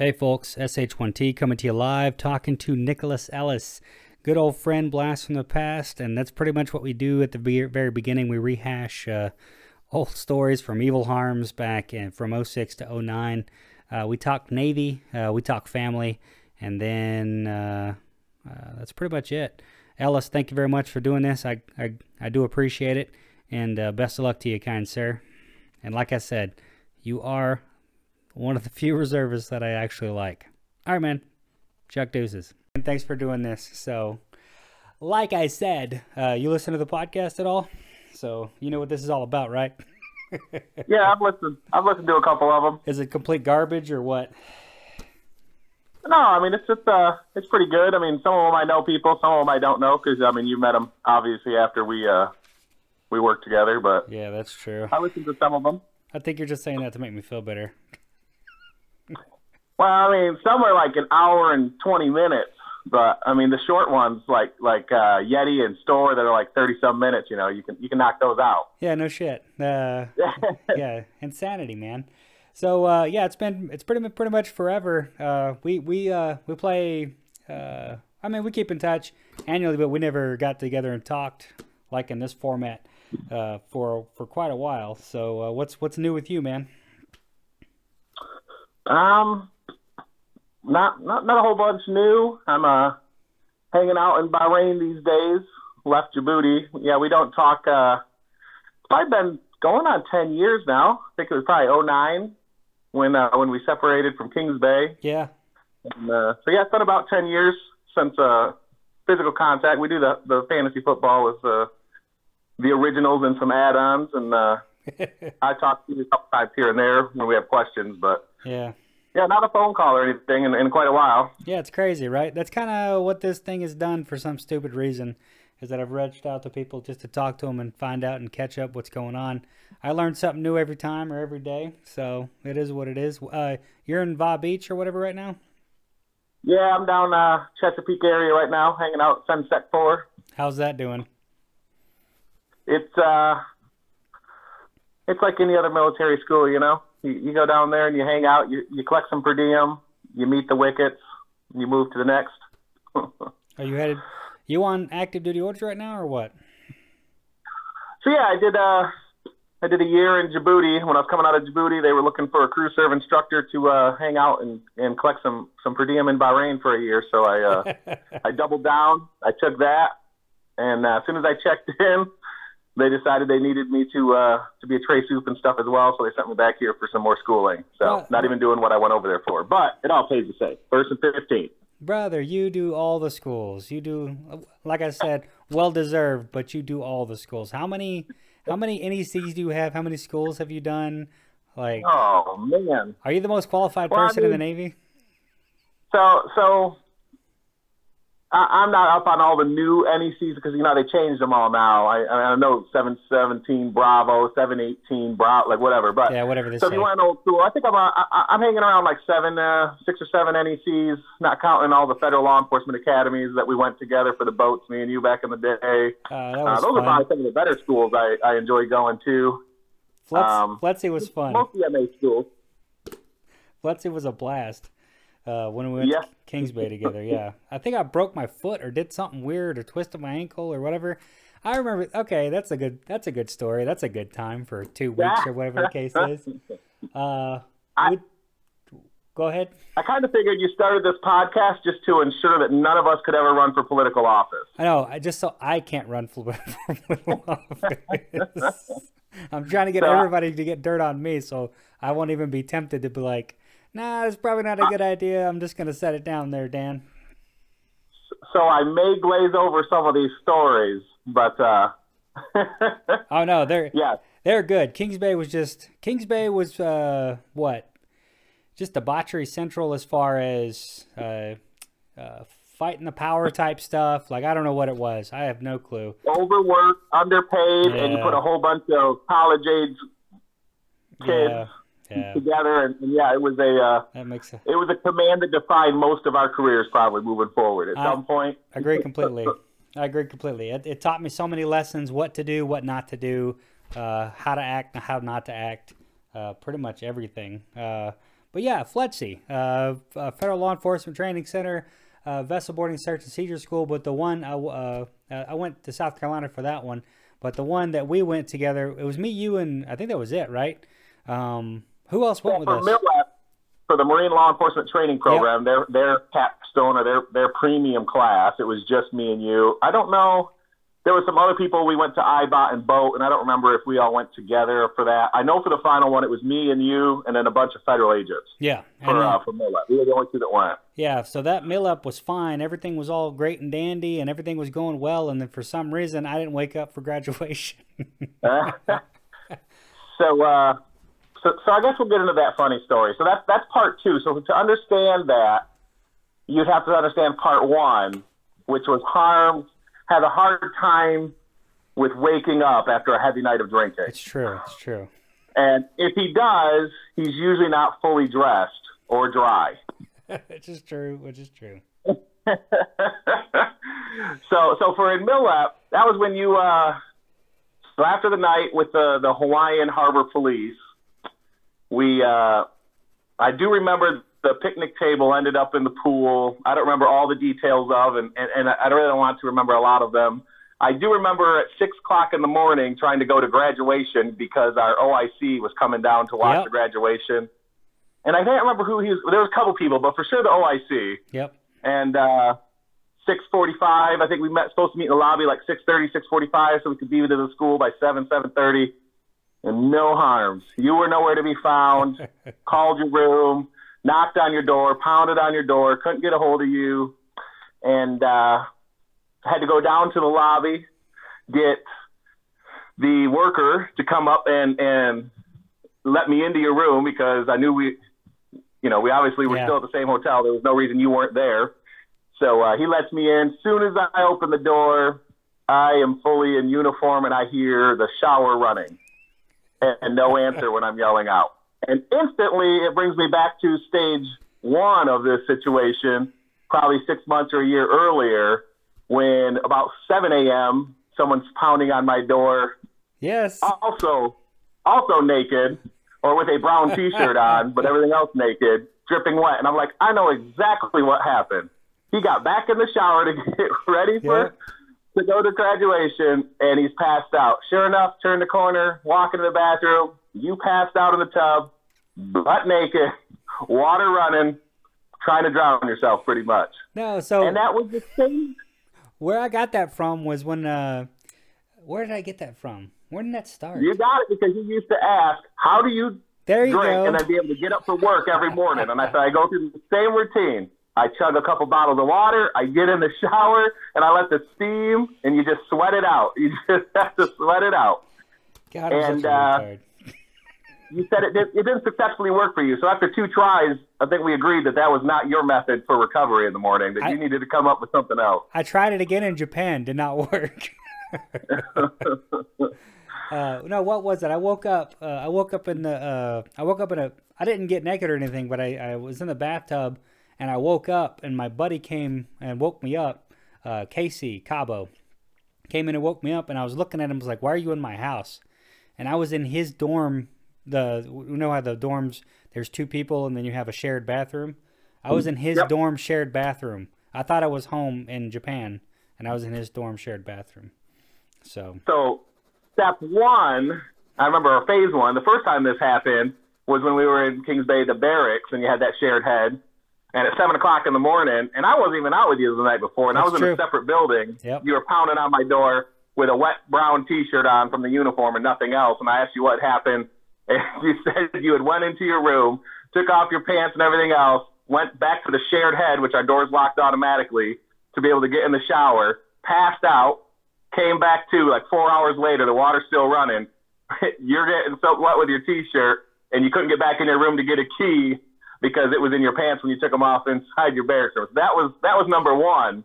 Hey folks, SH1T coming to you live, talking to Nicholas Ellis, good old friend, blast from the past, and that's pretty much what we do at the very beginning. We rehash uh, old stories from Evil Harms back in from 06 to 09. Uh, we talk Navy, uh, we talk family, and then uh, uh, that's pretty much it. Ellis, thank you very much for doing this. I I, I do appreciate it, and uh, best of luck to you, kind sir. And like I said, you are one of the few reservists that I actually like. All right, man. Chuck deuces. And thanks for doing this. So, like I said, uh, you listen to the podcast at all? So you know what this is all about, right? yeah, I've listened. I've listened to a couple of them. Is it complete garbage or what? No, I mean it's just uh, it's pretty good. I mean, some of them I know people, some of them I don't know because I mean you met them obviously after we uh we worked together. But yeah, that's true. I listened to some of them. I think you're just saying that to make me feel better. Well, I mean, some are like an hour and twenty minutes, but I mean the short ones like like uh, Yeti and Store that are like thirty some minutes. You know, you can you can knock those out. Yeah, no shit. Uh, yeah, insanity, man. So uh, yeah, it's been it's pretty pretty much forever. Uh, we we uh, we play. Uh, I mean, we keep in touch annually, but we never got together and talked like in this format uh, for for quite a while. So uh, what's what's new with you, man? Um, not not not a whole bunch new. I'm uh hanging out in Bahrain these days. Left Djibouti. Yeah, we don't talk. Uh, probably been going on ten years now. I think it was probably '09 when uh, when we separated from Kings Bay. Yeah. And, uh, so yeah, it's been about ten years since uh, physical contact. We do the the fantasy football with uh, the originals and some add-ons, and uh, I talk to you a couple times here and there when we have questions, but yeah. Yeah, not a phone call or anything in, in quite a while. Yeah, it's crazy, right? That's kind of what this thing has done for some stupid reason, is that I've reached out to people just to talk to them and find out and catch up what's going on. I learn something new every time or every day, so it is what it is. Uh, you're in Va Beach or whatever right now? Yeah, I'm down uh, Chesapeake area right now, hanging out Sunset 4. How's that doing? It's uh, it's like any other military school, you know you, you go down there and you hang out, you, you collect some per diem, you meet the wickets, you move to the next. Are you headed? You on active duty orders right now, or what? So yeah, I did. Uh, I did a year in Djibouti. When I was coming out of Djibouti, they were looking for a crew serve instructor to uh, hang out and, and collect some some per diem in Bahrain for a year. So I uh, I doubled down. I took that, and uh, as soon as I checked in, they decided they needed me to uh, to be a tray soup and stuff as well, so they sent me back here for some more schooling. So uh, not even doing what I went over there for, but it all pays the same. First and fifteen. Brother, you do all the schools. You do, like I said, well deserved, but you do all the schools. How many how many NECs do you have? How many schools have you done? Like, oh man, are you the most qualified well, person I mean, in the Navy? So so I, am not up on all the new NECs because you know they changed them all now. I, I know 717 Bravo, 718 Bravo, like whatever. But yeah, whatever. so say. if you want an old school, I think I'm uh, I, I'm hanging around like seven, uh, six or seven NECs, not counting all the federal law enforcement academies that we went together for the boats, me and you back in the day. Uh, uh, those fun. are probably some of the better schools I, I enjoy going to. Let's, um, was fun. Most of the MA schools. See was a blast uh, when we went yeah. to Kings Bay together. Yeah, I think I broke my foot or did something weird or twisted my ankle or whatever. I remember. Okay, that's a good. That's a good story. That's a good time for two weeks or whatever the case is. Uh, I, go ahead. I kind of figured you started this podcast just to ensure that none of us could ever run for political office. I know. I just so I can't run for political office. I'm trying to get so, everybody to get dirt on me, so I won't even be tempted to be like, nah, it's probably not a good idea. I'm just going to set it down there, Dan. So I may glaze over some of these stories, but uh Oh no, they're yeah. They're good. Kings Bay was just Kings Bay was uh what? Just debauchery central as far as uh uh fighting the power type stuff. Like I don't know what it was. I have no clue. Overworked, underpaid, yeah. and you put a whole bunch of college age kids yeah yeah. together, and, and, yeah, it was a uh, that makes sense. it was a command that defined most of our careers, probably moving forward. At I, some point, I agree completely. I agree completely. It, it, taught me so many lessons: what to do, what not to do, uh, how to act, how not to act, uh, pretty much everything. Uh, but yeah, FLETC, uh, uh, Federal Law Enforcement Training Center, uh, Vessel Boarding Search and Seizure School. But the one I, I went to South Carolina for that one. But the one that we went together, it was me, you, and I think that was it, right? Um, who else went Well, with for us? MILAP, for the Marine Law Enforcement Training Program, their their capstone or their their premium class, it was just me and you. I don't know. There were some other people. We went to IBOT and boat, and I don't remember if we all went together for that. I know for the final one, it was me and you, and then a bunch of federal agents Yeah, for uh, for MILAP. We were the only two that went. yeah. So that MILAP was fine. Everything was all great and dandy, and everything was going well. And then for some reason, I didn't wake up for graduation. so, uh, so, so I guess we'll get into that funny story. So that's that's part two. So to understand that, you'd have to understand part one, which was harm had a hard time with waking up after a heavy night of drinking. it's true. It's true. And if he does, he's usually not fully dressed or dry. which is true. Which is true. so so for in Millap, that was when you uh so after the night with the the Hawaiian Harbor Police, we uh I do remember the picnic table ended up in the pool. I don't remember all the details of and, and, and I really don't want to remember a lot of them. I do remember at six o'clock in the morning trying to go to graduation because our OIC was coming down to watch Yep. the graduation. And I can't remember who he was. There was a couple people, but for sure the OIC Yep. and uh, 6:45. I think we met supposed to meet in the lobby like 6:30, 6:45, so we could be to the school by 7, 7:30. And no harms. You were nowhere to be found. Called your room, knocked on your door, pounded on your door, couldn't get a hold of you, and uh, had to go down to the lobby, get the worker to come up and and let me into your room because I knew we, you know, we obviously were Yeah. still at the same hotel. There was no reason you weren't there. So uh, he lets me in. Soon as I open the door, I am fully in uniform and I hear the shower running, and, no answer when I'm yelling out. And instantly, it brings me back to stage one of this situation, probably six months or a year earlier, when about 7 a.m. someone's pounding on my door Yes. also also naked or with a brown t-shirt on, but everything else naked, dripping wet. And I'm like, I know exactly what happened. He got back in the shower to get ready for to go to graduation, and he's passed out. Sure enough, turn the corner, walk into the bathroom. You passed out in the tub, butt naked, water running, trying to drown yourself, pretty much. No. So And that was the same. where I got that from was when. Uh, where did I get that from? Where did that start? You got it because you used to ask, "How do you there you drink go. and I'd be able to get up for work every morning. And I said, I go through the same routine. I chug a couple bottles of water, I get in the shower, and I let the steam, and you just sweat it out. You just have to sweat it out. God, and, uh. You said it, did, it didn't successfully work for you. So after two tries, I think we agreed that that was not your method for recovery in the morning, that I- you needed to come up with something else. I tried it again in Japan, did not work. uh, no, what was it? I woke up. Uh, I woke up in the. Uh, I woke up in a. I didn't get naked or anything, but I, I was in the bathtub, and I woke up, and my buddy came and woke me up. Uh, Casey Cabo came in and woke me up, and I was looking at him. Was like, "Why are you in my house?" And I was in his dorm. The you know how the dorms there's two people, and then you have a shared bathroom. I was in his Yep. dorm shared bathroom. I thought I was home in Japan, and I was in his dorm shared bathroom. So So, step one, I remember phase one, the first time this happened was when we were in Kings Bay, the barracks, and you had that shared head. And at 7 o'clock in the morning, and I wasn't even out with you the night before, and I That's was in a separate building. Yep. You were pounding on my door with a wet brown t shirt on from the uniform and nothing else. And I asked you what happened. And you said you had went into your room, took off your pants and everything else, went back to the shared head, which our doors locked automatically, to be able to get in the shower, passed out, came back to like four hours later, the water's still running. You're getting soaked wet with your t-shirt, and you couldn't get back in your room to get a key because it was in your pants when you took them off inside your barracks room. That was that was number one,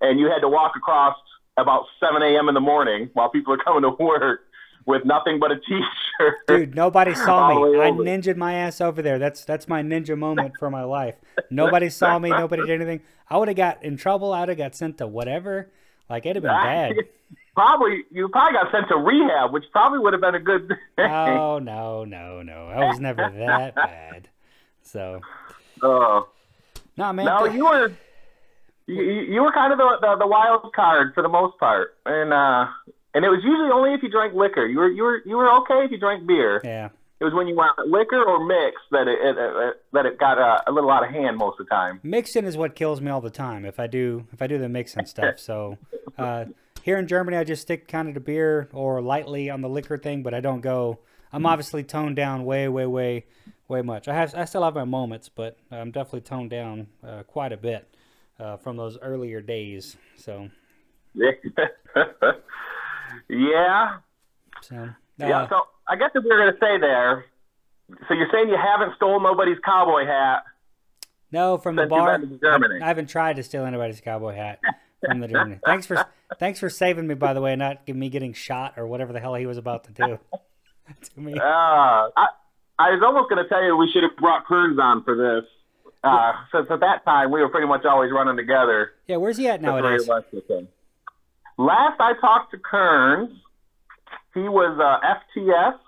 and you had to walk across about 7 a.m. in the morning while people are coming to work with nothing but a t-shirt. Dude, nobody saw me. I ninjaed my ass over there. That's that's my ninja moment for my life. Nobody saw me. Nobody did anything. I would have got in trouble. I'd have got sent to whatever. Like it'd have been bad. probably you probably got sent to rehab, which probably would have been a good oh, thing. Oh no, no, no! I was never that bad. So, Oh. nah, man. No, you were you, you were kind of the, the the wild card for the most part, and uh, and it was usually only if you drank liquor. You were you were you were okay if you drank beer. yeah. It was when you went liquor or mix that it, it, it that it got uh, a little out of hand most of the time. Mixing is what kills me all the time. If I do, if I do the mixing stuff. So, uh, here in Germany, I just stick kind of to beer or lightly on the liquor thing, but I don't go. I'm obviously toned down way, way, way, way much. I have, I still have my moments, but I'm definitely toned down uh, quite a bit uh, from those earlier days. So, yeah, so uh, yeah. So I guess if we were going to say there, so you're saying you haven't stolen nobody's cowboy hat no, from the bar. Germany. I haven't tried to steal anybody's cowboy hat from the Germany. Thanks for thanks for saving me, by the way, not me getting shot or whatever the hell he was about to do to me. Uh, I, I was almost going to tell you we should have brought Kearns on for this. Uh, since at that time we were pretty much always running together. Yeah, where's he at nowadays? Last I talked to Kearns, he was uh, FTS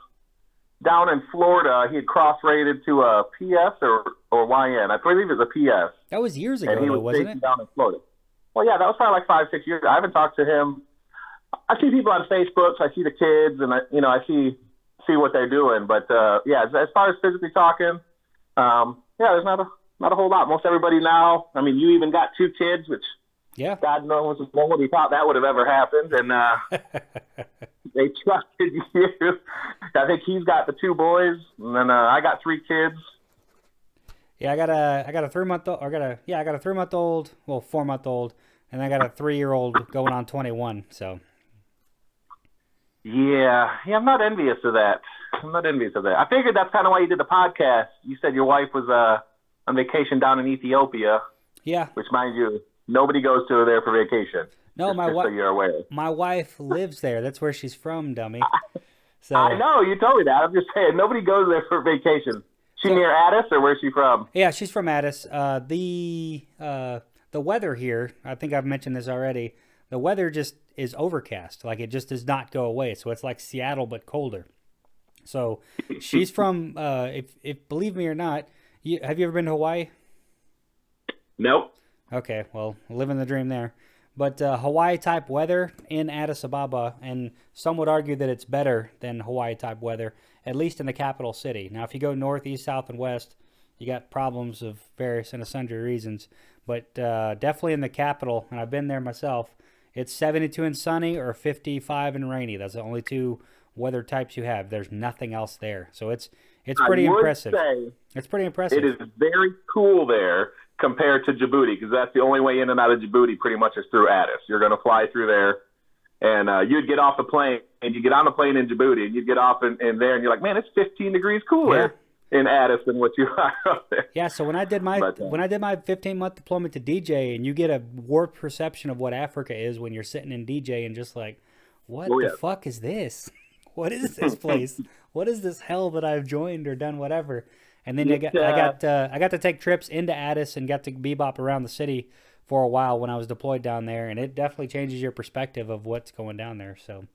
down in Florida. He had cross-rated to a PS or or YN. I believe it was a PS, That was years ago, and he though, was wasn't it? down in Florida. Well, yeah, that was probably like five, six years. I haven't talked to him. I see people on Facebook. So I see the kids, and I, you know, I see see what they're doing. But uh, yeah, as, as far as physically talking, um, yeah, there's not a not a whole lot. Most everybody now. I mean, you even got two kids, which Yeah. God knows nobody thought that would have ever happened, and uh, they trusted you. I think he's got the two boys, and then uh, I got three kids. Yeah, I got a I got a three month old. I got a yeah, I got a three month old, well, four month old, and I got a three year old going on twenty one. So Yeah, yeah, I'm not envious of that. I'm not envious of that. I figured that's kind of why you did the podcast. You said your wife was uh, on vacation down in Ethiopia, yeah, which, mind you, nobody goes to there for vacation. no, just, my just so wife you're aware. my wife lives there. That's where she's from, dummy. So I know you told me that. I'm just saying nobody goes there for vacation. She So- near Addis, or where's she from? Yeah, she's from Addis. Uh, the uh, the weather here, I think I've mentioned this already. The weather just is overcast. Like it just does not go away. So it's like Seattle but colder. So she's from. Uh, if if believe me or not, you, have you ever been to Hawaii? Nope. Okay, well, living the dream there. But uh, Hawaii type weather in Addis Ababa, and some would argue that it's better than Hawaii type weather, at least in the capital city. Now, if you go north, east, south, and west, you got problems of various and sundry reasons. But uh, definitely in the capital, and I've been there myself, it's 72 and sunny or 55 and rainy. That's the only two weather types you have. There's nothing else there, so it's it's pretty impressive. It's pretty impressive. it is very cool there compared to Djibouti because that's the only way in and out of Djibouti pretty much is through Addis. You're going to fly through there, and uh, you'd get off the plane and you get on the plane in Djibouti and you'd get off in, in there and you're like, man, it's 15 degrees cooler in Addis than what you are up there. Yeah, so when I did my But, uh, when I did my 15 month deployment to DJ, and you get a warped perception of what Africa is when you're sitting in DJ and just like, what Oh, the yeah. fuck is this? What is this place? what is this hell that I've joined or done whatever? And then I got I uh, got uh, I got to take trips into Addis and got to bebop around the city for a while when I was deployed down there, and it definitely changes your perspective of what's going down there. So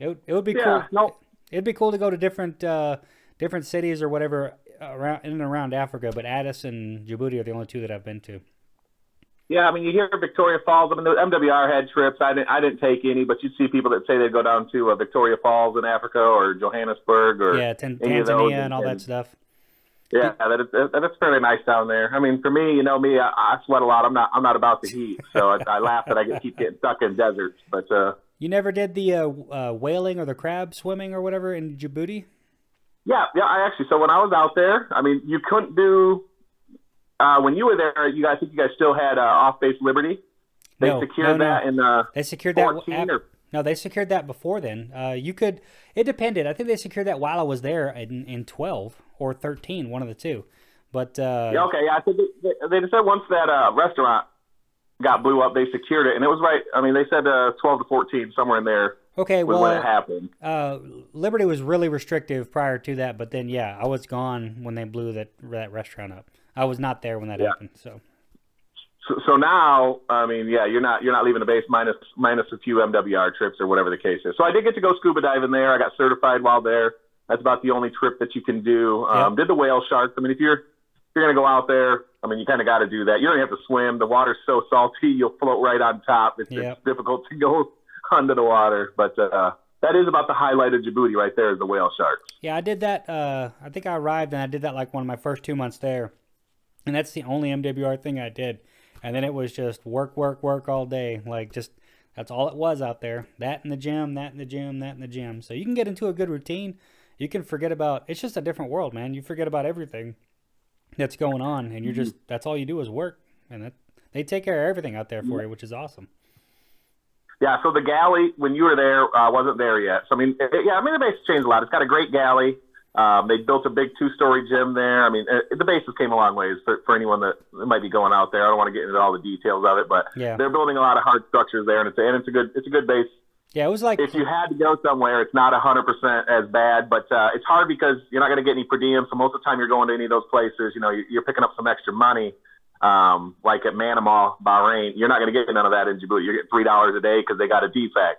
it would- it would be Yeah, cool. no. It'd be cool to go to different uh, different cities or whatever around in and around Africa, but Addis and Djibouti are the only two that I've been to. Yeah, I mean, you hear Victoria Falls. I mean, the MWR had trips. I didn't, I didn't take any, but you'd see people that say they'd go down to uh, Victoria Falls in Africa or Johannesburg or Yeah, Tan- any of those, Tanzania and all that stuff. Yeah, that is, that is fairly nice down there. I mean, for me, you know me, I, I sweat a lot. I'm not I'm not about the heat, so I, I laugh that I get, keep getting stuck in deserts. But uh, You never did the uh, uh, whaling or the crab swimming or whatever in Djibouti? Yeah, yeah, I actually. So when I was out there, I mean, you couldn't do uh, when you were there. You guys, I think you guys still had uh, off base Liberty. They No, secured no, no. that in uh, They secured that. 14 ap- or- no, they secured that before then. Uh, you could. It depended. I think they secured that while I was there in, in twelve or thirteen, one of the two. But uh, Yeah, okay, yeah. I think they, they just said once that uh, restaurant got blew up, they secured it, and it was right. I mean, they said uh, 12 to 14, somewhere in there okay, was when it well, happened. uh, Liberty was really restrictive prior to that, but then yeah, I was gone when they blew that that restaurant up. I was not there when that Yeah. happened. So So, so now, I mean, yeah, you're not you're not leaving the base minus minus a few MWR trips or whatever the case is. So I did get to go scuba diving there. I got certified while there. That's about the only trip that you can do. Um, Did the whale sharks. I mean, if you're you're gonna go out there, I mean, you kind of got to do that. You don't have to swim. The water's so salty, you'll float right on top. It's, it's difficult to go under the water, but uh, that is about the highlight of Djibouti right there is the whale sharks. Yeah, I did that. Uh, I think I arrived and I did that like one of my first two months there, and that's the only MWR thing I did. And then it was just work, work, work all day. Like just that's all it was out there. That in the gym, that in the gym, that in the gym. So you can get into a good routine. You can forget about. It's just a different world, man. You forget about everything that's going on, and you're just that's all you do is work, and that they take care of everything out there for you, which is awesome. Yeah, so the galley when you were there uh, wasn't there yet. So I mean, it, yeah, I mean the base changed a lot. It's got a great galley. Um, they built a big two-story gym there. I mean, uh, the base has came a long ways for, for anyone that might be going out there. I don't want to get into all the details of it, but Yeah. they're building a lot of hard structures there, and it's a, and it's a good it's a good base. Yeah, it was like If you had to go somewhere, it's not 100% as bad, but uh, it's hard because you're not going to get any per diem. So most of the time you're going to any of those places, you know, you're, you're picking up some extra money. Um, like at Manama, Bahrain, you're not going to get none of that in Djibouti. You're getting three dollars a day because they got a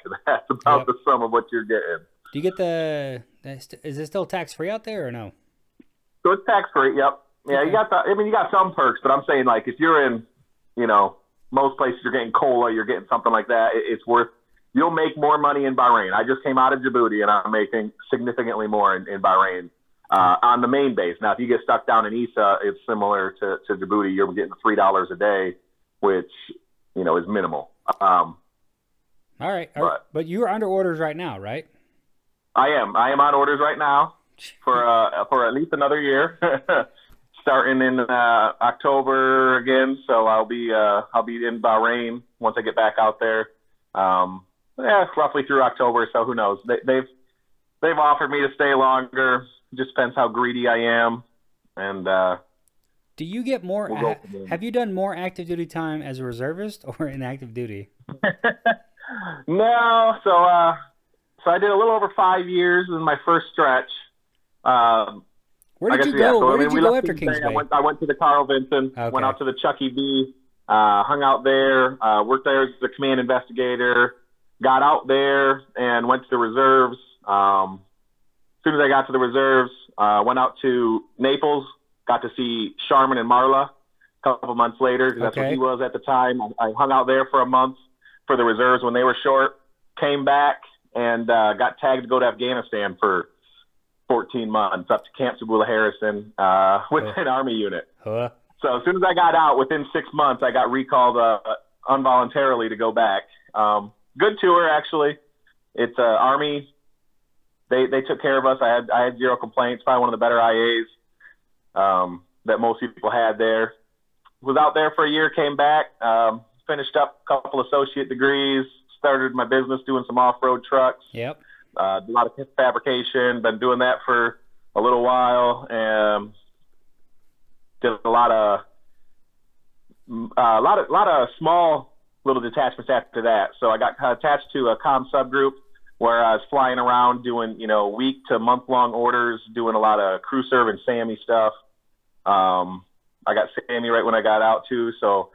and that's about Yep. the sum of what you're getting. Do you get the? the- Is it still tax free out there or no? So it's tax free. Yep. Yeah, Okay. you got the. I mean, you got some perks, but I'm saying like if you're in, you know, most places you're getting cola, you're getting something like that. It, it's worth. You'll make more money in Bahrain. I just came out of Djibouti and I'm making significantly more in, in Bahrain uh, on the main base. Now, if you get stuck down in Isa, it's similar to, to Djibouti. You're getting three dollars a day, which you know is minimal. Um, All right, But- but you are under orders right now, right? I am. I am on orders right now for uh, for at least another year, starting in uh, October again. So I'll be uh, I'll be in Bahrain once I get back out there. Um, yeah, roughly through October. So who knows? They, they've they've offered me to stay longer. Just depends how greedy I am, and uh, Do you get more? We'll have you done more active duty time as a reservist or in active duty? no. So uh, so I did a little over five years in my first stretch. Um, Where did you go? Where did you go after Kings Bay. I went, I went to the Carl Vinson, Okay. went out to the Chucky V, uh, hung out there, uh, worked there as the command investigator, got out there and went to the reserves. Um, soon as I got to the reserves, uh, went out to Naples, got to see Sharman and Marla a couple months later 'cause that's Okay. what he was at the time. I, I hung out there for a month for the reserves when they were short, came back and uh, got tagged to go to Afghanistan for 14 months up to Camp Sabalu-Harrison uh, with Oh. an Army unit. Huh? So as soon as I got out, within six months, I got recalled uh, involuntarily to go back. Um, good tour, actually. It's uh, Army. They they took care of us. I had I had zero complaints. Probably one of the better IAs um, that most people had there. Was out there for a year, came back, um, finished up a couple associate degrees, started my business doing some off-road trucks Yep. uh, a lot of fabrication. Been doing that for a little while, and did a lot of uh, a lot of a lot of small little detachments after that. So I got attached to a com subgroup where I was flying around doing you know week to month long orders, doing a lot of crew serve and SAMI stuff. Um, I got SAMI right when I got out too, so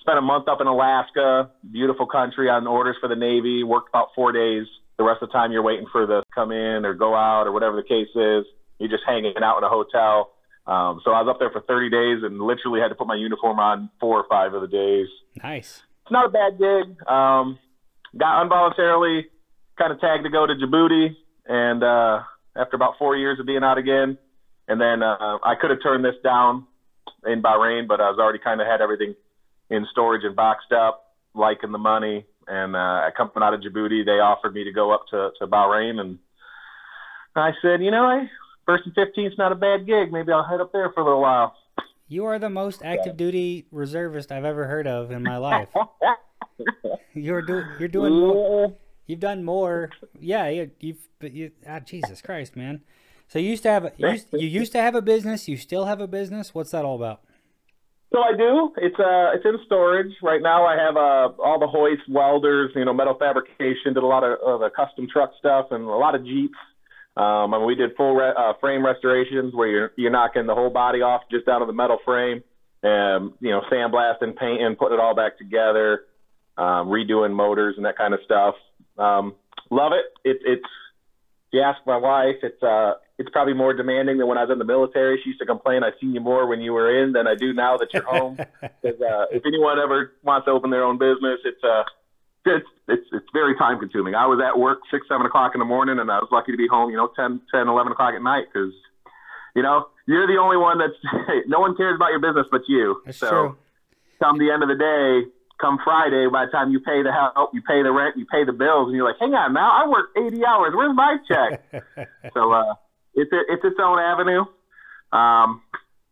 spent a month up in Alaska, beautiful country on orders for the Navy. Worked about four days. The rest of the time you're waiting for the come in or go out or whatever the case is. You're just hanging out in a hotel. Um, so I was up there for 30 days and literally had to put my uniform on four or five of the days. Nice. It's not a bad gig. Um, got involuntarily kind of tagged to go to Djibouti, and uh, after about four years of being out again, and then uh, I could have turned this down in Bahrain, but I was already kind of had everything in storage and boxed up, liking the money. And uh, coming out of Djibouti, they offered me to go up to, to Bahrain, and I said, you know, I, first and 15th is not a bad gig. Maybe I'll head up there for a little while. You are the most active duty reservist I've ever heard of in my life. You're doing. You're doing more. You've done more. Yeah, you, you've. But you. Ah, Jesus Christ, man. So you used to have. A, you, used, you used to have a business. You still have a business. What's that all about? So I do. It's uh, it's in storage right now. I have uh, all the hoist welders, you know, metal fabrication. Did a lot of uh, the custom truck stuff and a lot of Jeeps. Um, and we did full re- uh, frame restorations where you're you're knocking the whole body off just down to the metal frame, and you know, sandblasting, painting, putting it all back together, um, redoing motors and that kind of stuff. Um, love it. It it's. If you ask my wife, it's uh, it's probably more demanding than when I was in the military. She used to complain, "I seen you more when you were in than I do now that you're home." Because uh, if anyone ever wants to open their own business, it's uh, it's it's it's very time consuming. I was at work six, seven o'clock in the morning, and I was lucky to be home, you know, ten, ten, eleven o'clock at night because, you know, you're the only one that's no one cares about your business but you. That's so, true. come the end of the day, come Friday, by the time you pay the help, you pay the rent, you pay the bills, and you're like, hang on now, I worked 80 hours. Where's my check? so uh, it's a, it's its own avenue. Um,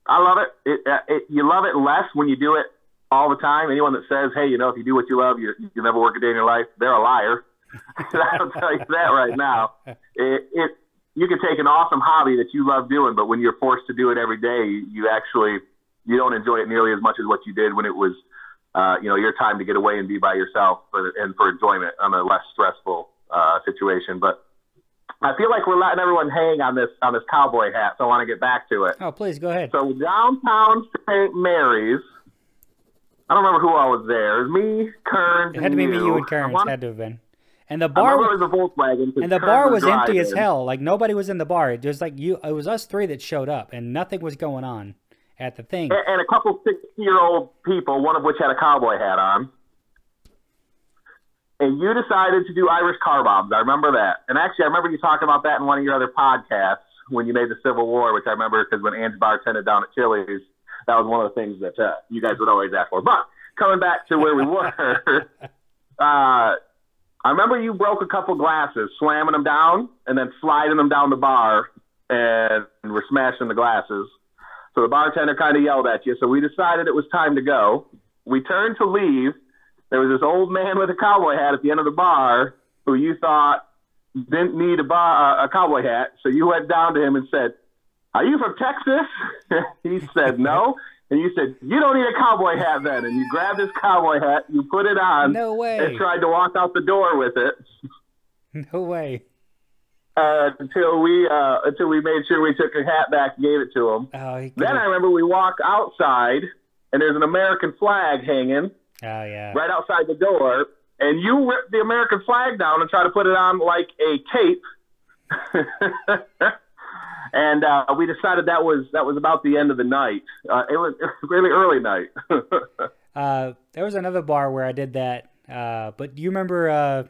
I love it. It, uh, it. You love it less when you do it all the time. Anyone that says, hey, you know, if you do what you love, you you never work a day in your life, they're a liar. I'll tell you that right now. It, it you can take an awesome hobby that you love doing, but when you're forced to do it every day, you actually you don't enjoy it nearly as much as what you did when it was uh, you know, your time to get away and be by yourself for, and for enjoyment on a less stressful uh, situation. But I feel like we're letting everyone hang on this on this cowboy hat, so I want to get back to it. Oh, please go ahead. So downtown St. Mary's. I don't remember who all was there. It was me, Kearns, It had to be me, you, and I Kearns. wanna- Had to have been. And the bar it was a Volkswagen. and the Kearns bar was empty as hell. Like nobody was in the bar. It was like you. It was us three that showed up, and nothing was going on at the thing. and, and a couple sixty-year-old people, one of which had a cowboy hat on. And you decided to do Irish car bombs. I remember that. And actually, I remember you talking about that in one of your other podcasts when you made the Civil War, which I remember because when Ange bartended down at Chili's, that was one of the things that uh, you guys would always ask for. But coming back to where we were, uh, I remember you broke a couple glasses, slamming them down, and then sliding them down the bar, and were smashing the glasses. So the bartender kind of yelled at you. So we decided it was time to go. We turned to leave. There was this old man with a cowboy hat at the end of the bar who you thought didn't need a, bar, uh, a cowboy hat. So you went down to him and said, Are you from Texas? he said, No. And you said, You don't need a cowboy hat then. And you grabbed his cowboy hat, you put it on, No way. and tried to walk out the door with it. No way. Uh, until we uh, until we made sure we took her hat back and gave it to him. Oh, he Then I remember we walk outside and there's an American flag hanging oh yeah. right outside the door, and you rip the American flag down and try to put it on like a cape. and uh, we decided that was that was about the end of the night. Uh, it was it was really early night. Uh, there was another bar where I did that. Uh, but do you remember uh,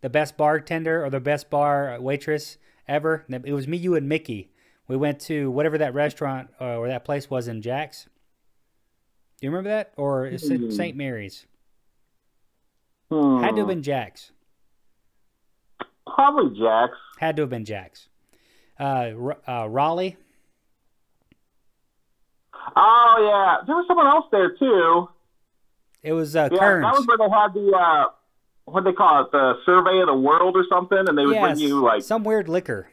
the best bartender or the best bar waitress ever? It was me, you, and Mickey. We went to whatever that restaurant uh, or that place was in Jack's. Do you remember that? Or is it Hmm. St. Mary's? Had to have been Jack's. Probably Jack's. Had to have been Jack's. Uh, uh, Raleigh. Oh yeah, there was someone else there too. It was uh, Yeah, Kearns. that was where they had the uh, what they call it, the survey of the world or something, and they would Yes, bring you like some weird liquor.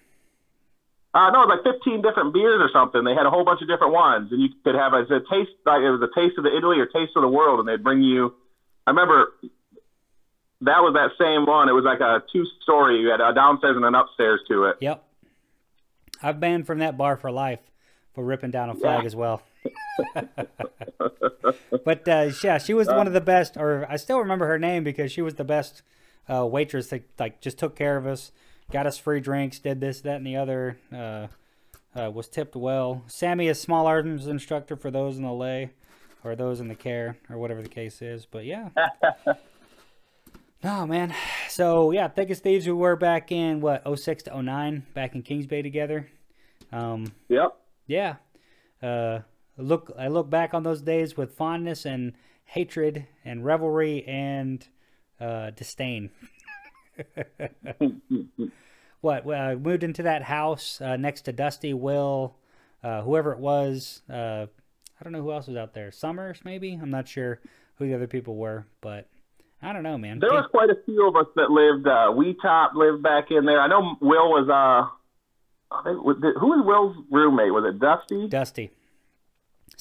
Uh, no, it was like 15 different beers or something. They had a whole bunch of different ones, and you could have a, a taste. Like it was a taste of the Italy or taste of the world, and they'd bring you. I remember that was that same one. It was like a two-story. You had a downstairs and an upstairs to it. Yep. I've banned from that bar for life for ripping down a flag Yeah. as well. but uh, yeah, she was one of the best, or I still remember her name because she was the best uh, waitress that like just took care of us, got us free drinks, did this, that, and the other. Uh, uh, was tipped well. SAMI is small arms instructor for those in the lay, or those in the care, or whatever the case is. But yeah. Oh man. So yeah, Thickest Thieves we were back in what, 06 to 09, back in Kings Bay together. Um Yep. yeah. Uh look I look back on those days with fondness and hatred and revelry and uh disdain. what I moved into that house uh, next to Dusty, Will, uh, whoever it was. Uh, I don't know who else was out there. Summers, maybe. I'm not sure who the other people were, but I don't know, man. There was quite a few of us that lived. Uh, we top lived back in there. I know Will was. Uh, I think, who was Will's roommate? Was it Dusty? Dusty.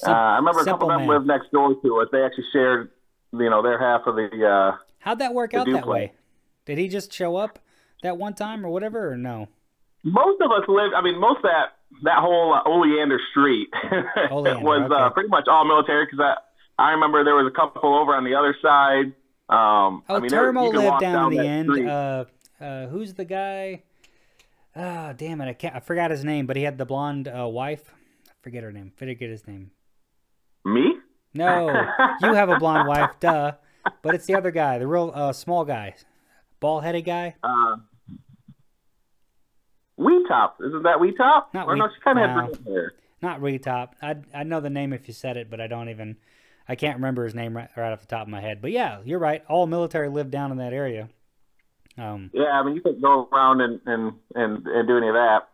Uh, I remember a couple simple of them lived next door to us. They actually shared, you know, their half of the. Uh, How'd that work out that way? Did he just show up that one time or whatever, or no? most of us lived. I mean, most of that that whole uh, Oleander Street Oleander, was uh, pretty much all military. Because I I remember there was a couple over on the other side. Um, Oh, I mean, there- Turmo lived walk down, the end. Uh, uh, who's the guy? Oh, damn it! I can't. I forgot his name, but he had the blonde uh, wife. I forget her name. Forget his name. Me? No, you have a blonde wife, duh. But it's the other guy, the real uh, small guy, bald headed guy. Uh, Wee Top. Isn't that Wee Top? Not or Wee- no, she kind of no. had hair. Not Retop. I I know the name if you said it, but I don't even. I can't remember his name right, right off the top of my head. But yeah, you're right. All military lived down in that area. Um, Yeah, I mean, you could go around and, and, and, and do any of that.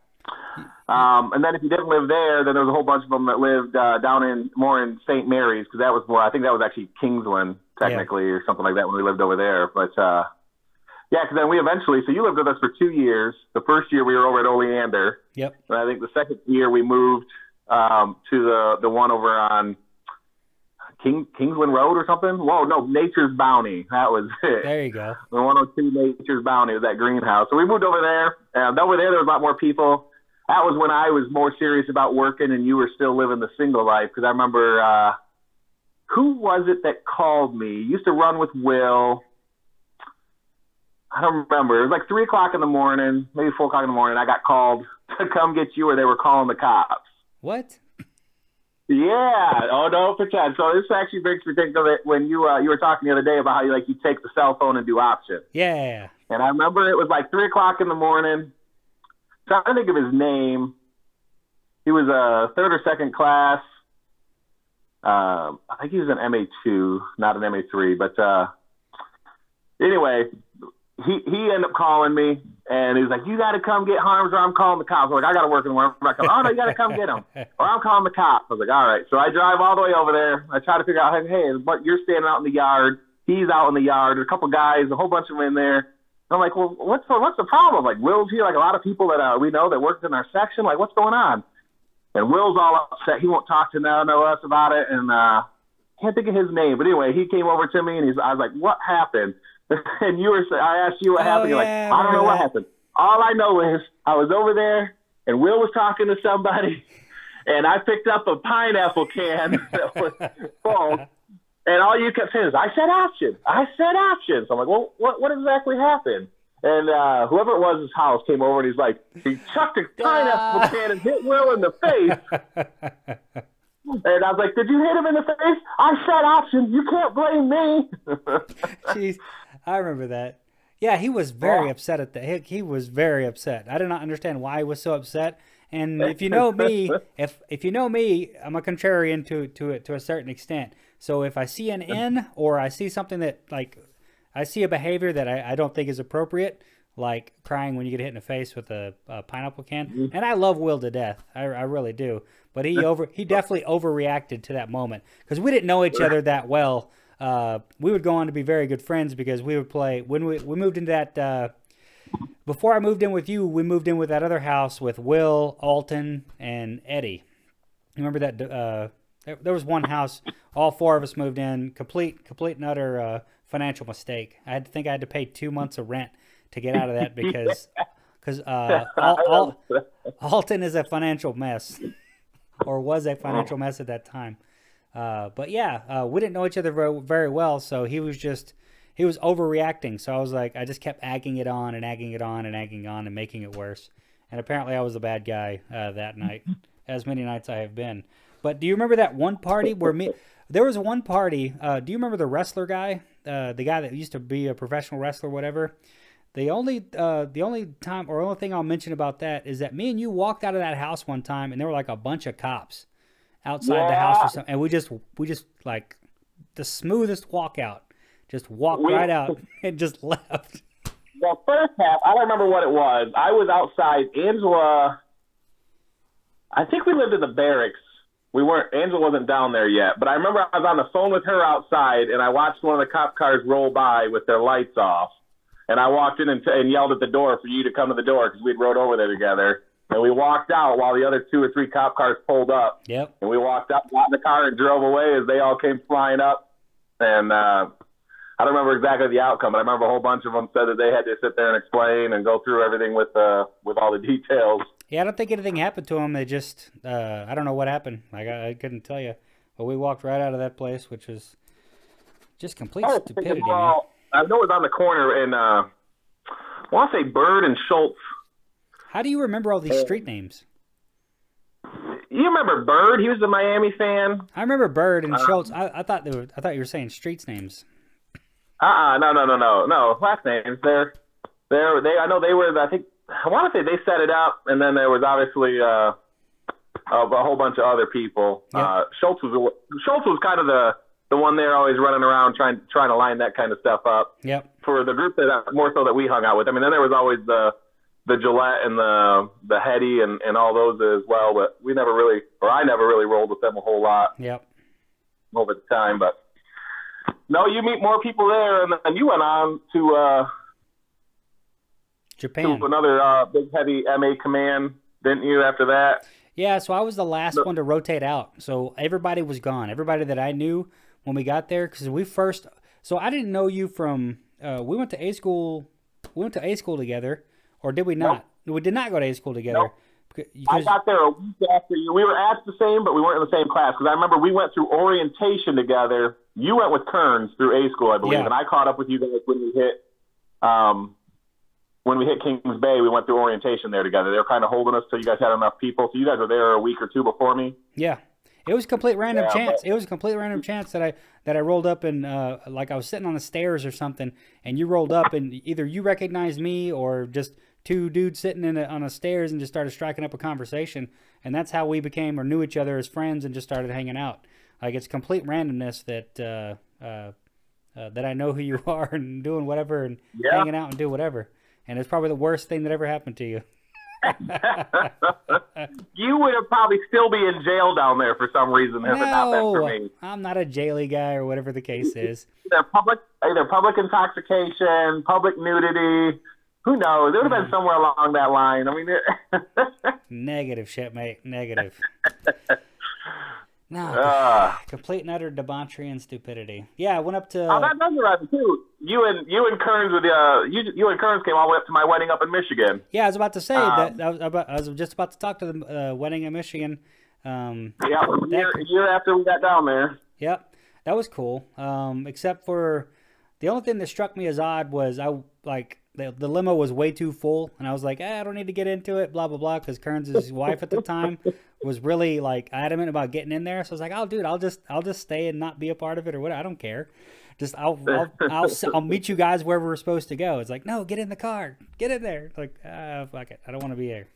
Um, and then if you didn't live there, then there was a whole bunch of them that lived uh, down in more in St. Mary's because that was more. I think that was actually Kingsland technically or something like that when we lived over there. But uh, yeah, because then we eventually. So you lived with us for two years. The first year we were over at Oleander, yep. and I think the second year we moved um, to the the one over on King Kingsland Road or something. Whoa, no, Nature's Bounty. That was it. There you go. The 102 Nature's Bounty was that greenhouse. So we moved over there. And over there, there was a lot more people. That was when I was more serious about working, and you were still living the single life. Because I remember, uh, who was it that called me? Used to run with Will. I don't remember. It was like three o'clock in the morning, maybe four o'clock in the morning. I got called to come get you, or they were calling the cops. What? Yeah. Oh, don't pretend. So this actually makes me think of it when you uh, you were talking the other day about how you like you take the cell phone and do options. Yeah. And I remember it was like three o'clock in the morning. Trying to think of his name. He was a third or second class. Um, I think he was an MA two, not an MA three. But uh, anyway, he he ended up calling me and he was like, "You got to come get Harms, or I'm calling the cops." I'm like, "I got to work in the morning." I'm like, "Oh no, you got to come get him, or I'm calling the cops." I was like, "All right." So I drive all the way over there. I try to figure out, hey, but you're standing out in the yard. He's out in the yard. There's a couple guys, a whole bunch of them in there. I'm like, well, what's the, what's the problem? Like, Will's here, like a lot of people that uh, we know that worked in our section. Like, what's going on? And Will's all upset. He won't talk to none of us about it. And uh, can't think of his name, but anyway, he came over to me and he's. I was like, what happened? and you were. I asked you what Oh, happened. You're yeah, like, I don't know what happened. All I know is I was over there and Will was talking to somebody, and I picked up a pineapple can that was full. And all you kept saying is, I said option. I said option. So I'm like, well, what, what exactly happened? And uh, whoever it was, his house came over and he's like, he chucked a pineapple can and hit Will in the face. And I was like, did you hit him in the face? I said option. You can't blame me. Jeez, I remember that. Yeah, he was very Yeah. upset at that. He, he was very upset. I did not understand why he was so upset. And if you know me, if if you know me, I'm a contrarian to to it to a certain extent. So if I see an N or I see something that like I see a behavior that I, I don't think is appropriate, like crying when you get hit in the face with a, a pineapple can, and I love Will to death, I, I really do. But he over he definitely overreacted to that moment because we didn't know each other that well. Uh, we would go on to be very good friends because we would play when we we moved into that. Uh, before I moved in with you, we moved in with that other house with Will, Alton, and Eddie. You remember that? Uh, there, there was one house. All four of us moved in. Complete, complete and utter uh, financial mistake. I had to think I had to pay two months of rent to get out of that because because uh, Al, Al, Alton is a financial mess, or was a financial mess at that time. Uh, but yeah, uh, we didn't know each other very, very well, so he was just he was overreacting. So I was like, I just kept agging it on and agging it on and agging on and making it worse. And apparently, I was the bad guy uh, that night, as many nights I have been. But do you remember that one party where me? There was one party. Uh, do you remember the wrestler guy, uh, the guy that used to be a professional wrestler, whatever? The only uh, the only time or only thing I'll mention about that is that me and you walked out of that house one time, and there were like a bunch of cops outside the house or something, and we just we just like the smoothest walkout, just walked We- right out and just left. The first half, I don't remember what it was. I was outside. Angela, I think we lived in the barracks. We weren't. Angela wasn't down there yet, but I remember I was on the phone with her outside, and I watched one of the cop cars roll by with their lights off. And I walked in and, and yelled at the door for you to come to the door because we'd rode over there together. And we walked out while the other two or three cop cars pulled up. Yep. And we walked up, got in the car, and drove away as they all came flying up. And uh, I don't remember exactly the outcome, but I remember a whole bunch of them said that they had to sit there and explain and go through everything with uh, with all the details. Yeah, I don't think anything happened to him. They just uh, I don't know what happened. Like I, I couldn't tell you. But we walked right out of that place, which was just complete I stupidity, man. well, I know it was on the corner and uh, I want to say Bird and Schultz. How do you remember all these street names? You remember Bird? He was a Miami fan. I remember Bird and Schultz. I, I thought they were. I thought you were saying streets names. Uh uh no no no no no last names. They're they're they. I know they were. I think I want to say they set it up, and then there was obviously uh, a, a whole bunch of other people. Uh, Schultz was the- Schultz was kind of the the one there always running around trying trying to line that kind of stuff up Yep. for the group that uh, more so that we hung out with. I mean, then there was always the the Gillette and the the Hetty and and all those as well, but we never really, or I never really rolled with them a whole lot Yep. over the time. But no, you meet more people there, and then you went on to uh, Japan. another uh, big heavy MA command, didn't you? After that, Yeah, so I was the last one to rotate out. So everybody was gone. Everybody that I knew when we got there, because we first. So I didn't know you from. Uh, we went to A school. We went to A school together, or did we not? We did not go to A school together. Because- I got there a week after you. We were at the same, but we weren't in the same class because I remember we went through orientation together. You went with Kearns through A school, I believe, Yeah. and I caught up with you guys when we hit. Um, when we hit Kings Bay, we went through orientation there together. They were kind of holding us till you guys had enough people. So you guys were there a week or two before me. Yeah, it was complete random Yeah, chance. but- It was a complete random chance that I that I rolled up and uh, like I was sitting on the stairs or something, and you rolled up and either you recognized me or just two dudes sitting in a, on the stairs and just started striking up a conversation, and that's how we became or knew each other as friends and just started hanging out. Like it's complete randomness that uh, uh, uh, that I know who you are and doing whatever and Yeah. hanging out and do whatever, and it's probably the worst thing that ever happened to you. You would have probably still be in jail down there for some reason if it not been for No, me. I'm not a jaily guy or whatever the case is. Either public, either public intoxication, public nudity. Who knows? It would have been somewhere along that line. I mean, it, Negative shit, mate. Negative. No, uh, complete and utter debauchery and stupidity. Yeah, I went up to. oh, that does arrive too. You and you and Kearns with uh, you you and Kearns came all the way up to my wedding up in Michigan. yeah, I was about to say Um, that. I was, about, I was just about to talk to the uh, wedding in Michigan. Um, Yeah, a year, year after we got down there. Yep, that was cool. Um, except for the only thing that struck me as odd was I like the, the limo was way too full, and I was like, eh, I don't need to get into it, blah blah blah, because Kearns' wife at the time was really like adamant about getting in there. So I was like, oh, dude, I'll just I'll just stay and not be a part of it or what. I don't care. Just I'll I'll, I'll I'll meet you guys where we're supposed to go. It's like, no, get in the car, get in there. Like, ah, fuck it, I don't want to be here.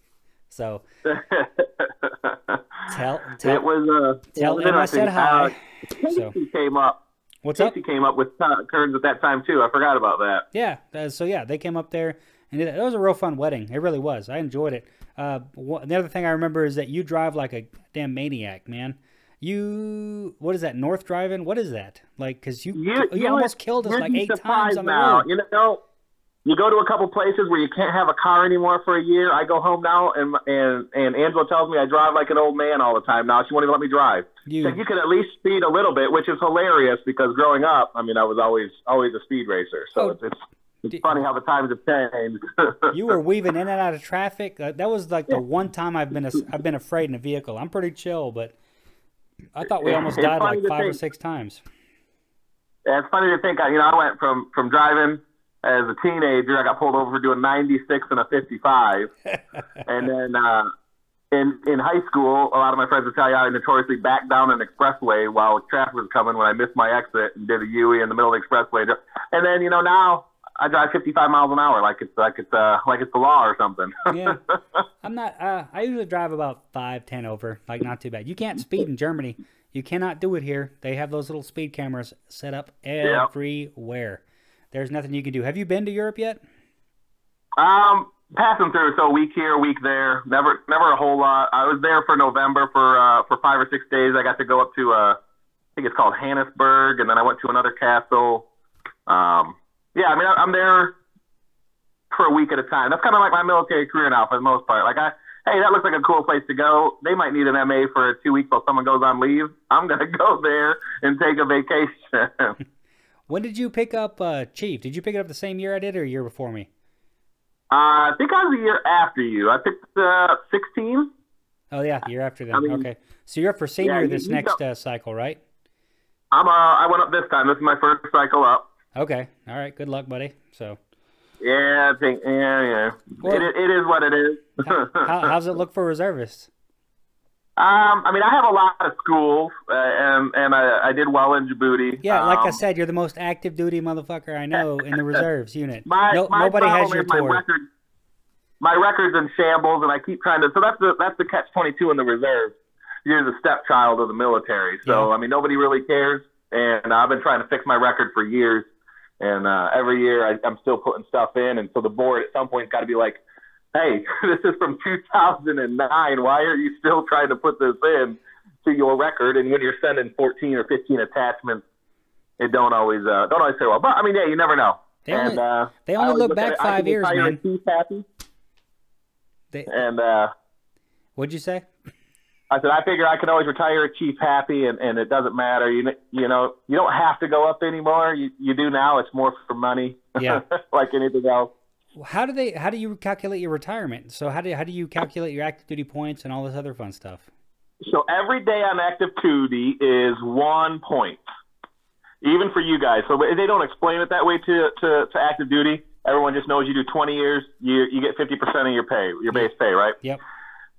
So tell tell it was uh, tell him I said hi. Uh, So- came up. what's up? Casey came up with uh, Kearns at that time too. I forgot about that. Yeah. uh, so yeah, they came up there, and it, was a real fun wedding. It really was. I enjoyed it. Uh, wha- the other thing I remember is that you drive like a damn maniac, man. You what is that? North driving? What is that? Like, cause you you, you almost killed us like eight times on the now. road. You know, you go to a couple places where you can't have a car anymore for a year. I go home now, and and and Angela tells me I drive like an old man all the time now. She won't even let me drive. You- Said you can at least speed a little bit, which is hilarious because growing up, I mean, I was always always a speed racer. So Oh, it's it's, it's funny how the times have changed. You were weaving in and out of traffic. Uh, that was like the one time I've been a, I've been afraid in a vehicle. I'm pretty chill, but I thought we almost It's died like five or six times. Yeah, it's funny to think. You know, I went from from driving as a teenager. I got pulled over for doing 96 and a 55, and then uh, in in high school, a lot of my friends would tell you I notoriously backed down an expressway while traffic was coming when I missed my exit and did a UE in the middle of the expressway. And then you know now I drive 55 miles an hour like it's like it's uh like it's the law or something. Yeah. I'm not. Uh, I usually drive about five, ten over, like not too bad. You can't speed in Germany. You cannot do it here. They have those little speed cameras set up everywhere. There's nothing you can do. Have you been to Europe yet? Um, passing through, so a week here, a week there. Never, never a whole lot. I was there for November for uh, for five or six days. I got to go up to uh, I think it's called Hannesburg, and then I went to another castle. Um, yeah, I mean, I, I'm there for a week at a time. That's kind of like my military career now, for the most part. Like I. Hey, that looks like a cool place to go. They might need an MA for two weeks while someone goes on leave. I'm gonna go there and take a vacation. When did you pick up uh, Chief? Did you pick it up the same year I did, or a year before me? Uh, I think I was a year after you. I picked uh, 16. Oh yeah, the year after then. I mean- okay, so you're up for senior Yeah, this next uh, cycle, right? I'm uh, I went up this time. This is my first cycle up. Okay, all right. Good luck, buddy. So Yeah, I think yeah, yeah. Well- it, it is what it is. How, how's it look for reservists? Um, I mean, I have a lot of schools, uh, and and I, I did well in Djibouti. Yeah, like I Um, said, you're the most active duty motherfucker I know in the reserves unit. my, no, my nobody has your is my record. My record's in shambles, and I keep trying to. So that's the that's the catch twenty two in the reserves. You're the stepchild of the military, so Yeah. I mean nobody really cares. And I've been trying to fix my record for years, and uh, every year I, I'm still putting stuff in. And so the board at some point's got to be like, "Hey, this is from 2009. Why are you still trying to put this in to your record?" And when you're sending 14 or 15 attachments, it don't always uh, don't always say well. But I mean, yeah, you never know. They and only- uh, they only always look back it, five years, man. happy. They, And uh, what'd you say? I said, I figure I can always retire a chief happy, and, and it doesn't matter. You you know, you don't have to go up anymore. You you do now. It's more for money. Yeah. like anything else. How do they? How do you calculate your retirement? So how do how do you calculate your active duty points and all this other fun stuff? So every day on active duty is one point, even for you guys. So they don't explain it that way to to, to active duty. Everyone just knows you do 20 years, you you get 50% of your pay, your base pay, right? Yep.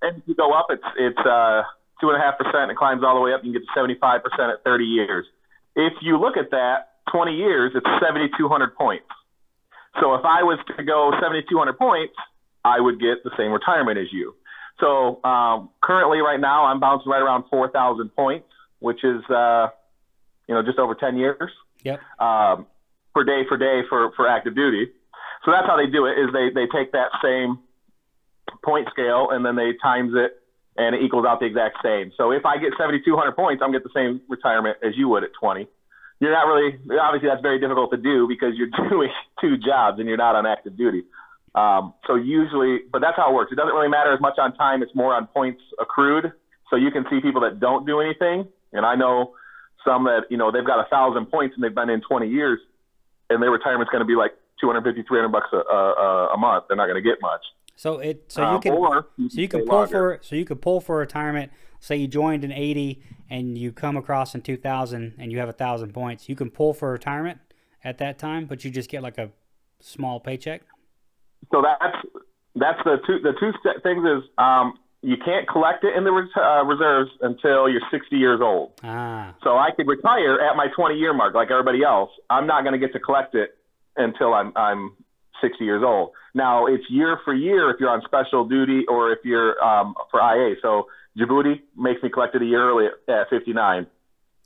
And if you go up, it's it's uh, two and a half percent. It climbs all the way up. You can get to 75 percent at 30 years. If you look at that, 20 years, it's 7,200 points. So if I was to go 7,200 points, I would get the same retirement as you. So um, currently, right now, I'm bouncing right around 4,000 points, which is uh, you know just over 10 years Yep. um, per day for day for, for active duty. So that's how they do it. Is they they take that same point scale and then they times it and it equals out the exact same. So if I get 7,200 points, I'm get the same retirement as you would at 20. You're not really obviously that's very difficult to do because you're doing two jobs and you're not on active duty. Um, so usually, but that's how it works. It doesn't really matter as much on time. It's more on points accrued. So you can see people that don't do anything, and I know some that you know they've got a thousand points and they've been in 20 years, and their retirement's going to be like 250, 300 bucks a, a, a month. They're not going to get much. So it so you Um, can so you can pull longer. for so you could pull for retirement. Say you joined in eighty and you come across in two thousand and you have a thousand points. You can pull for retirement at that time, but you just get like a small paycheck. So that's that's the two the two things is um, you can't collect it in the res- uh, reserves until you're 60 years old. Ah, So I could retire at my 20 year mark like everybody else. I'm not going to get to collect it until I'm I'm 60 years old. Now it's year for year if you're on special duty or if you're um, for IA. So Djibouti makes me collect it a year early at, at 59.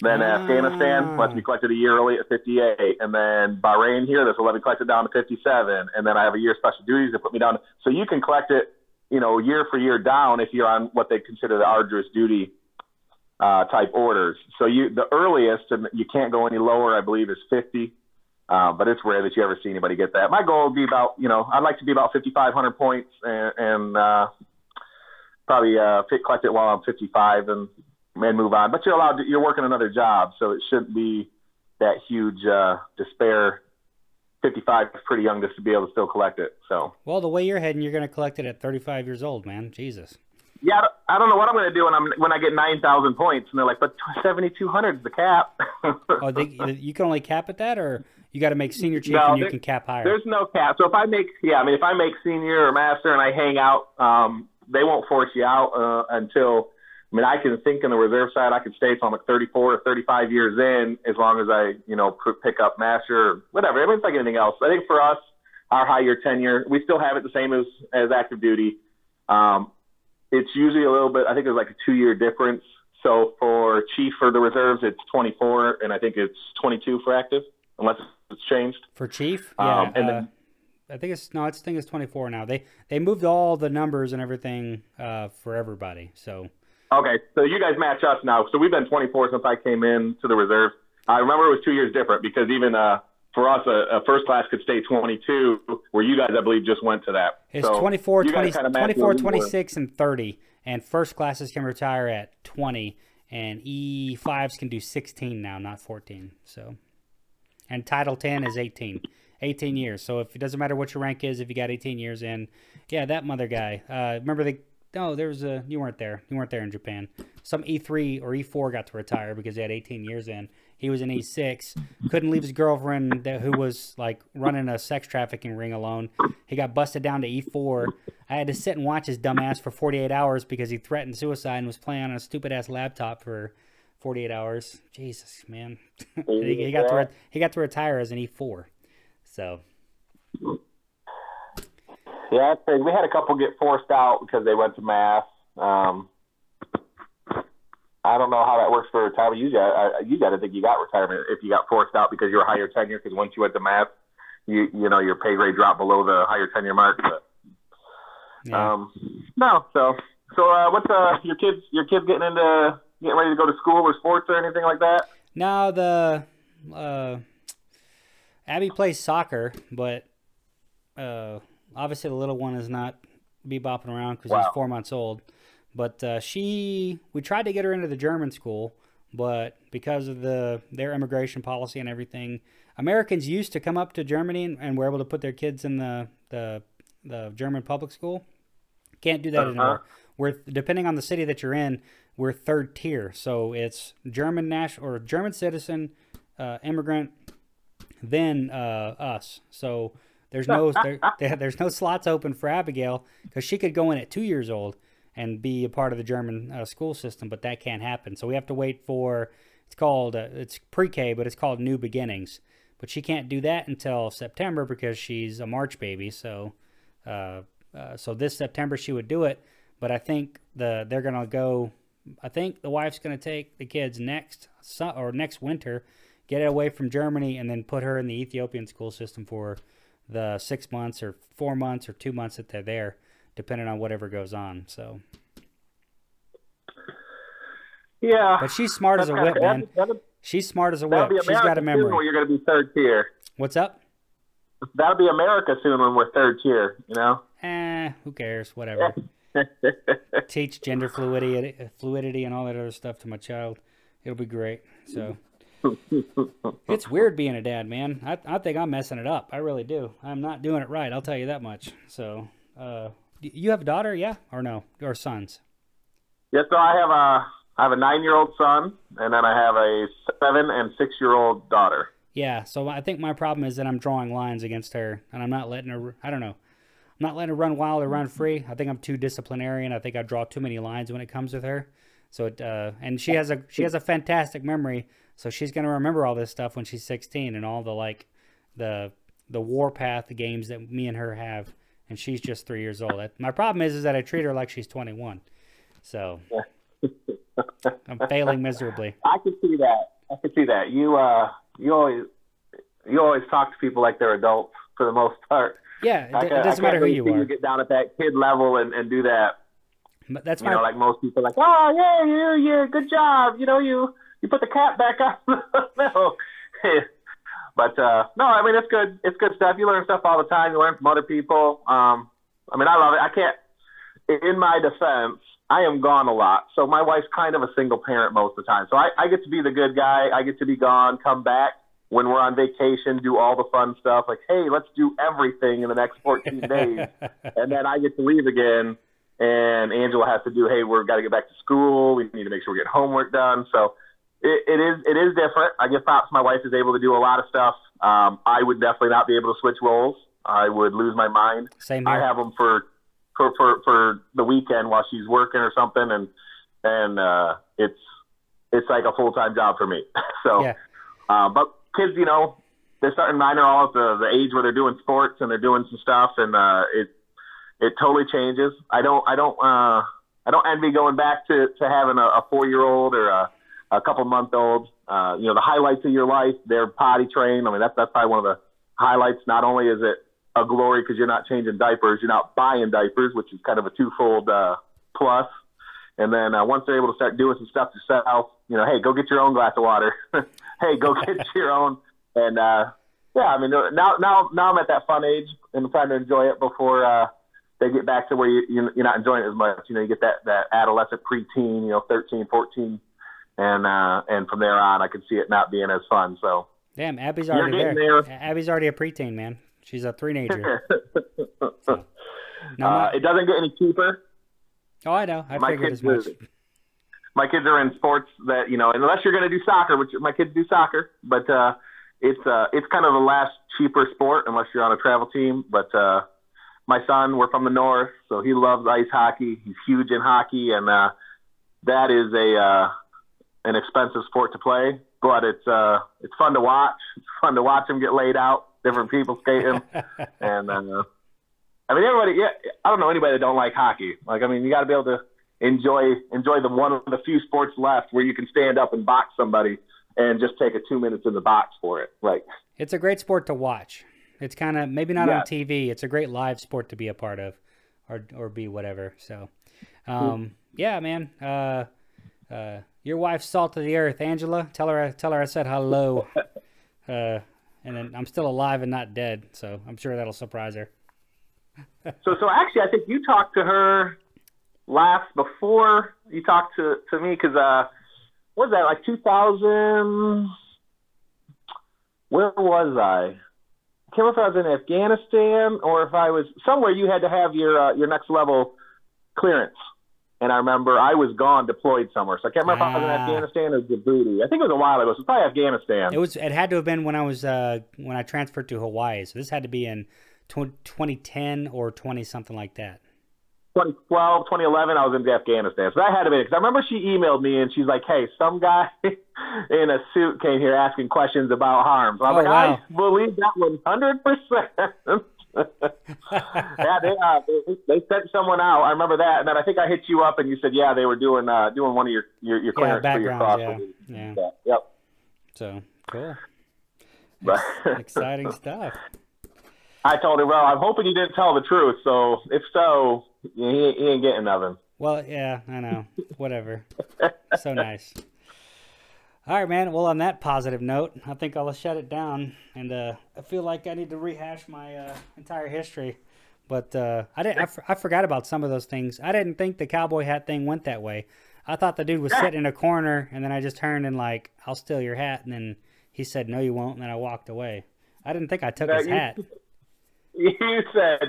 Then Ah. Afghanistan lets me collect it a year early at 58, and then Bahrain here this will let me collect it down to 57, and then I have a year special duties to put me down. So you can collect it, you know, year for year down if you're on what they consider the arduous duty uh, type orders. So you the earliest, and you can't go any lower, I believe, is 50. Uh, but it's rare that you ever see anybody get that. My goal would be about, you know, I'd like to be about 5,500 points and, and uh, probably uh, fit, collect it while I'm 55 and and move on. But you're allowed to, you're working another job, so it shouldn't be that huge uh, despair. 55 is pretty young just to be able to still collect it. So well, the way you're heading, you're going to collect it at thirty-five years old, man. Jesus. yeah, I don't- I don't know what I'm going to do when I'm when I get 9,000 points, and they're like, but 7,200 is the cap. Oh, they, you can only cap at that, or you got to make senior chief No, and you there- can cap higher. There's no cap. So if I make, yeah, I mean, if I make senior or master and I hang out, um, they won't force you out uh, until. I mean, I can think in the reserve side, I could stay till I'm like 34 or 35 years in, as long as I, you know, p- pick up master or whatever. I mean, it's like anything else. I think for us, our high year tenure, we still have it the same as as active duty. Um, it's usually a little bit. I think there's like a two year difference. So for chief for the reserves, it's 24, and I think it's 22 for active, unless it's changed. For chief, yeah. Um, and uh, then- I think it's no, it's I think it's 24 now. They they moved all the numbers and everything uh, for everybody. So Okay, so you guys match us now. So we've been 24 since I came in to the reserve. I remember it was two years different because even uh, for us, a, a first class could stay 22, where you guys, I believe, just went to that. it's so 24, 20, kinda 24, where we were. 26, and 30. And first classes can retire at 20, and E5s can do 16 now, not 14. So, and Title 10 is 18. 18 years. So if it doesn't matter what your rank is, if you got 18 years in, yeah, that mother guy. Uh, remember the no, there was a you weren't there. You weren't there in Japan. Some E3 or E4 got to retire because they had 18 years in. He was in E6. Couldn't leave his girlfriend that, who was like running a sex trafficking ring alone. He got busted down to E4. I had to sit and watch his dumbass for 48 hours because he threatened suicide and was playing on a stupid ass laptop for 48 hours. Jesus, man. he, he got to re- he got to retire as an E4. So Yeah, we had a couple get forced out because they went to mast. Um, I don't know how that works for retirement. You got, you got to think you got retirement if you got forced out because you're high year tenure. Because once you went to mast, you you know your pay grade dropped below the high year tenure mark. But, yeah. um, no, so so uh, what's uh your kids your kids getting into getting ready to go to school or sports or anything like that? now the uh, Abby plays soccer, but uh, obviously the little one is not be bopping around because he's four months old. But uh, she, we tried to get her into the German school, but because of the their immigration policy and everything, Americans used to come up to Germany and, and were able to put their kids in the the the German public school. Can't do that Uh-huh. anymore. We're depending on the city that you're in, we're third tier. So it's German national or German citizen, uh, immigrant, then uh, us. So there's no there, there- there's no slots open for Abigail because she could go in at two years old and be a part of the German uh, school system, but that can't happen. So we have to wait for it's called uh, it's pre-K, but it's called New Beginnings. But she can't do that until September because she's a March baby. So uh, uh, so this September she would do it, but I think the they're gonna go. I think the wife's gonna take the kids next su- or next winter, get it away from Germany, and then put her in the Ethiopian school system for the six months or four months or two months that they're there, depending on whatever goes on. So, Yeah, but she's smart as a whip, man. She's smart as a whip. She's got a memory. You're going to be third tier. What's up? That'll be America soon when we're third tier. You know. Eh, who cares? Whatever. Teach gender fluidity, fluidity, and all that other stuff to my child. It'll be great. So. It's weird being a dad, man. I, I think I'm messing it up. I really do. I'm not doing it right. I'll tell you that much. So, uh, you have a daughter, yeah, or no, or sons? Yeah, so I have a I have a nine year old son, and then I have a seven and six year old daughter. Yeah. So I think my problem is that I'm drawing lines against her, and I'm not letting her. I don't know. I'm not letting her run wild or run free. I think I'm too disciplinarian. I think I draw too many lines when it comes with her. So it, uh, and she has a she has a fantastic memory. So she's gonna remember all this stuff when she's 16 and all the like the the warpath games that me and her have. And she's just three years old. My problem is is that I treat her like she's 21. So I'm failing miserably. I can see that. I can see that. You uh, you always you always talk to people like they're adults for the most part. Yeah, it, it doesn't matter who you are. You get down at that kid level and, and do that. But that's You know, like most people, like, oh yeah, you, you, good job. You know, you you put the cap back on. no, but uh, no, I mean it's good. It's good stuff. You learn stuff all the time. You learn from other people. Um, I mean, I love it. I can't. In my defense, I am gone a lot, so my wife's kind of a single parent most of the time. So I, I get to be the good guy. I get to be gone, come back when we're on vacation, do all the fun stuff. Like, hey, let's do everything in the next 14 days and then I get to leave again, and Angela has to do, hey, we've got to get back to school. We need to make sure we get homework done. So it, it is it is different. I give props. My wife is able to do a lot of stuff. Um, I would definitely not be able to switch roles. I would lose my mind. Same I have them for for for for the weekend while she's working or something, and and uh, it's it's like a full time job for me. so, Yeah. uh, but kids, you know, they're starting minor all at the the age where they're doing sports and they're doing some stuff, and uh, it it totally changes. I don't I don't uh, I don't envy going back to to having a, a four year old or a a couple month old. Uh, you know, the highlights of your life, they're potty trained. I mean, that's that's probably one of the highlights. Not only is it a glory because you're not changing diapers, you're not buying diapers, which is kind of a twofold uh, plus. And then uh, once they're able to start doing some stuff yourself, you know, hey, go get your own glass of water. hey, go get your own. And uh, yeah, I mean, now now now I'm at that fun age and I'm trying to enjoy it before uh, they get back to where you, you you're not enjoying it as much. You know, you get that that adolescent preteen, you know, 13, 14, and uh, and from there on, I can see it not being as fun. So Damn, Abby's already there. there. Abby's already a preteen, man. She's a teenager. No, I'm uh, it doesn't get any cheaper. oh, I know. I my figured as much. moved. My kids are in sports that you know, unless you're going to do soccer, which my kids do soccer, but uh, it's uh, it's kind of the last cheaper sport unless you're on a travel team. But uh, my son, we're from the north, so he loves ice hockey. He's huge in hockey, and uh, that is a uh, an expensive sport to play, but it's uh, it's fun to watch. It's fun to watch him get laid out, different people skating, and uh, I mean everybody. Yeah, I don't know anybody that don't like hockey. Like I mean, you got to be able to enjoy enjoy the one of the few sports left where you can stand up and box somebody and just take a two minutes in the box for it. Like it's a great sport to watch. It's kind of maybe not yeah. on TV. It's a great live sport to be a part of, or or be whatever. So, um, yeah, man. Uh, uh, your wife's salt of the earth, Angela. Tell her tell her I said hello. uh, and then I'm still alive and not dead, so I'm sure that'll surprise her. so so actually, I think you talked to her last before you talked to to me because uh, what was that like 2000? Where was I? I can't remember if I was in Afghanistan or if I was somewhere. You had to have your uh, your next level clearance, and I remember I was gone, deployed somewhere. So I can't remember ah. if I was in ah. Afghanistan or Djibouti. I think it was a while ago. So probably Afghanistan. It was. It had to have been when I was uh, when I transferred to Hawaii. So this had to be in 2010 or 20 something like that. 2012, 2011, I was in Afghanistan. So that had to be because I remember she emailed me and she's like, "Hey, some guy in a suit came here asking questions about harms." I'm oh, like, wow. "I believe that 100 percent." yeah, they, uh, they they sent someone out. I remember that, and then I think I hit you up and you said, "Yeah, they were doing uh, doing one of your your, your clearance yeah, for your cross." Yeah. yeah. yeah. Yep. So cool. Ex- exciting stuff. I told her, well, I'm hoping you didn't tell the truth. So if so, he, he ain't getting nothing. Well, yeah, I know. Whatever. so nice. All right, man. Well, on that positive note, I think I'll shut it down. And uh, I feel like I need to rehash my uh, entire history. But uh, I didn't. I, f- I forgot about some of those things. I didn't think the cowboy hat thing went that way. I thought the dude was sitting in a corner, and then I just turned and like, "I'll steal your hat," and then he said, "No, you won't," and then I walked away. I didn't think I took his hat. You said,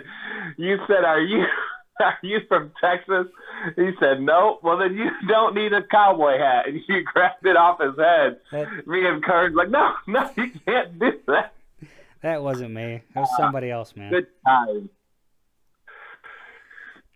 "You said, are you are you from Texas? He said, no. Well, then you don't need a cowboy hat. And you grabbed it off his head. That, me and Kurt like, no, no, you can't do that. That wasn't me. That was somebody else, man. Good time.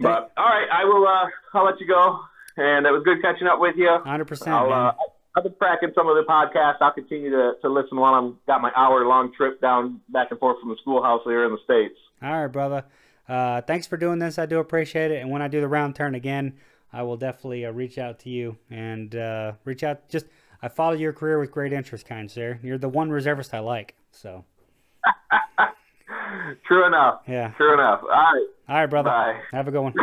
But all right, I will. Uh, I'll let you go. And it was good catching up with you. Hundred percent. Uh, I've been tracking some of the podcasts. I'll continue to, to listen while I'm got my hour long trip down back and forth from the schoolhouse here in the states. All right, brother. Uh, thanks for doing this. I do appreciate it. And when I do the round turn again, I will definitely uh, reach out to you and uh, reach out. Just I follow your career with great interest, kind sir. You're the one reservist I like. So. True enough. Yeah. True enough. All right. All right, brother. Bye. Have a good one.